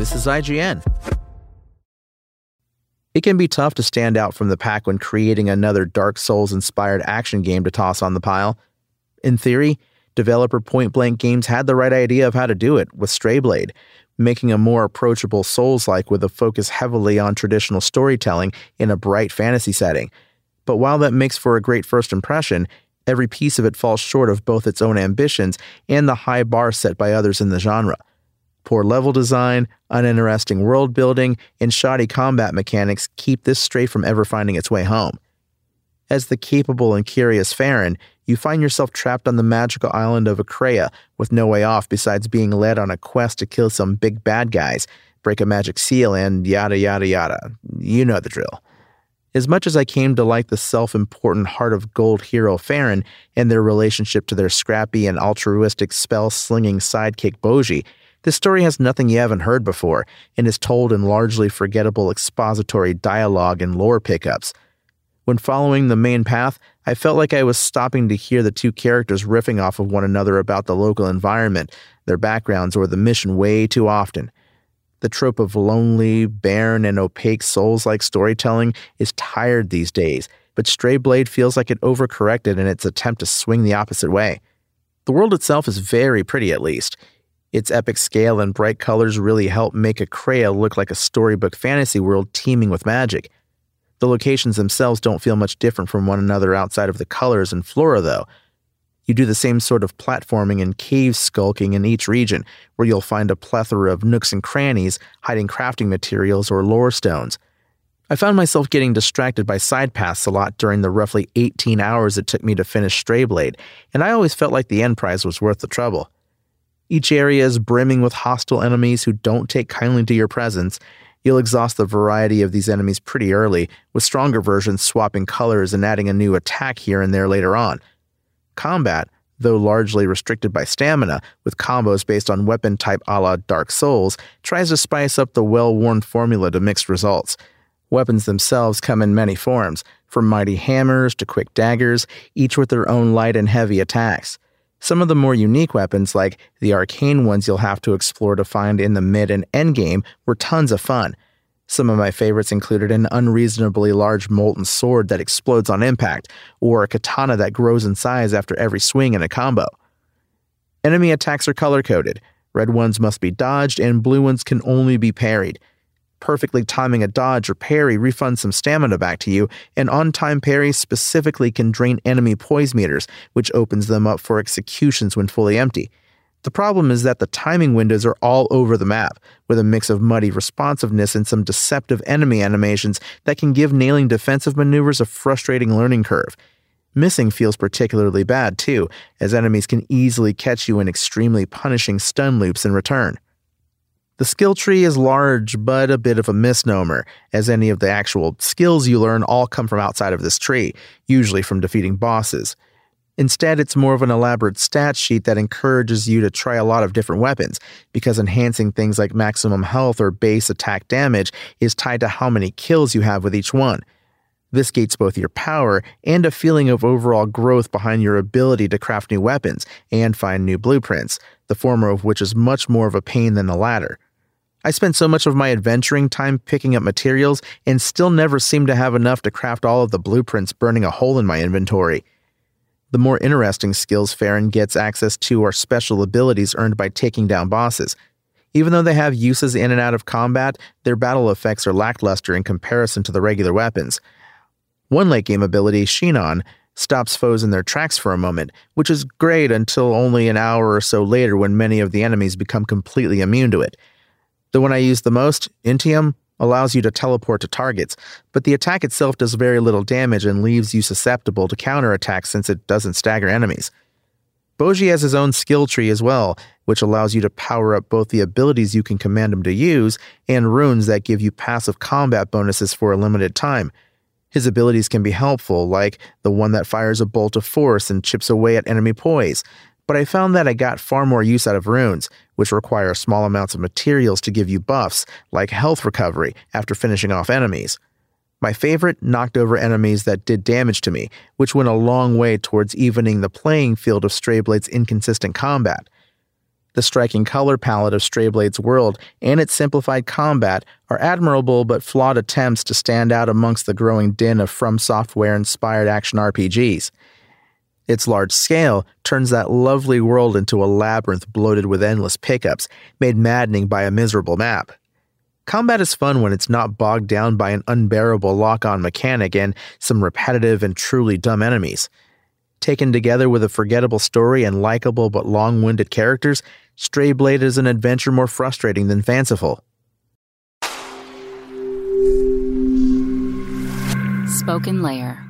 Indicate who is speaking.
Speaker 1: This is IGN. It can be tough to stand out from the pack when creating another Dark Souls inspired action game to toss on the pile. In theory, developer Point Blank Games had the right idea of how to do it with Stray Blade, making a more approachable Souls like with a focus heavily on traditional storytelling in a bright fantasy setting. But while that makes for a great first impression, every piece of it falls short of both its own ambitions and the high bar set by others in the genre. Poor level design, uninteresting world building, and shoddy combat mechanics keep this stray from ever finding its way home. As the capable and curious Farron, you find yourself trapped on the magical island of Acrea with no way off besides being led on a quest to kill some big bad guys, break a magic seal, and yada yada yada. You know the drill. As much as I came to like the self important heart of gold hero Farron and their relationship to their scrappy and altruistic spell slinging sidekick Boji, this story has nothing you haven't heard before and is told in largely forgettable expository dialogue and lore pickups. When following the main path, I felt like I was stopping to hear the two characters riffing off of one another about the local environment, their backgrounds, or the mission way too often. The trope of lonely, barren, and opaque souls like storytelling is tired these days, but Stray Blade feels like it overcorrected in its attempt to swing the opposite way. The world itself is very pretty, at least. Its epic scale and bright colors really help make Acrea look like a storybook fantasy world teeming with magic. The locations themselves don't feel much different from one another outside of the colors and flora, though. You do the same sort of platforming and cave skulking in each region, where you'll find a plethora of nooks and crannies hiding crafting materials or lore stones. I found myself getting distracted by side paths a lot during the roughly 18 hours it took me to finish Stray Blade, and I always felt like the end prize was worth the trouble. Each area is brimming with hostile enemies who don't take kindly to your presence. You'll exhaust the variety of these enemies pretty early, with stronger versions swapping colors and adding a new attack here and there later on. Combat, though largely restricted by stamina, with combos based on weapon type a la Dark Souls, tries to spice up the well worn formula to mixed results. Weapons themselves come in many forms, from mighty hammers to quick daggers, each with their own light and heavy attacks. Some of the more unique weapons, like the arcane ones you'll have to explore to find in the mid and end game, were tons of fun. Some of my favorites included an unreasonably large molten sword that explodes on impact, or a katana that grows in size after every swing in a combo. Enemy attacks are color coded. Red ones must be dodged, and blue ones can only be parried perfectly timing a dodge or parry refunds some stamina back to you, and on time parries specifically can drain enemy poise meters, which opens them up for executions when fully empty. The problem is that the timing windows are all over the map, with a mix of muddy responsiveness and some deceptive enemy animations that can give nailing defensive maneuvers a frustrating learning curve. Missing feels particularly bad, too, as enemies can easily catch you in extremely punishing stun loops in return. The skill tree is large, but a bit of a misnomer, as any of the actual skills you learn all come from outside of this tree, usually from defeating bosses. Instead, it's more of an elaborate stat sheet that encourages you to try a lot of different weapons, because enhancing things like maximum health or base attack damage is tied to how many kills you have with each one. This gates both your power and a feeling of overall growth behind your ability to craft new weapons and find new blueprints, the former of which is much more of a pain than the latter. I spent so much of my adventuring time picking up materials and still never seemed to have enough to craft all of the blueprints, burning a hole in my inventory. The more interesting skills Farron gets access to are special abilities earned by taking down bosses. Even though they have uses in and out of combat, their battle effects are lackluster in comparison to the regular weapons. One late game ability, Shinon, stops foes in their tracks for a moment, which is great until only an hour or so later when many of the enemies become completely immune to it. The one I use the most, Intium, allows you to teleport to targets, but the attack itself does very little damage and leaves you susceptible to counterattacks since it doesn't stagger enemies. Boji has his own skill tree as well, which allows you to power up both the abilities you can command him to use and runes that give you passive combat bonuses for a limited time. His abilities can be helpful, like the one that fires a bolt of force and chips away at enemy poise, but I found that I got far more use out of runes, which require small amounts of materials to give you buffs, like health recovery, after finishing off enemies. My favorite knocked over enemies that did damage to me, which went a long way towards evening the playing field of Stray Blade's inconsistent combat. The striking color palette of Stray Blade's world and its simplified combat are admirable but flawed attempts to stand out amongst the growing din of From Software inspired action RPGs. Its large scale turns that lovely world into a labyrinth bloated with endless pickups, made maddening by a miserable map. Combat is fun when it's not bogged down by an unbearable lock on mechanic and some repetitive and truly dumb enemies. Taken together with a forgettable story and likable but long winded characters, Stray Blade is an adventure more frustrating than fanciful.
Speaker 2: Spoken Layer.